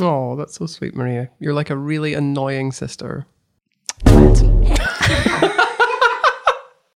Oh, that's so sweet, Maria. You're like a really annoying sister.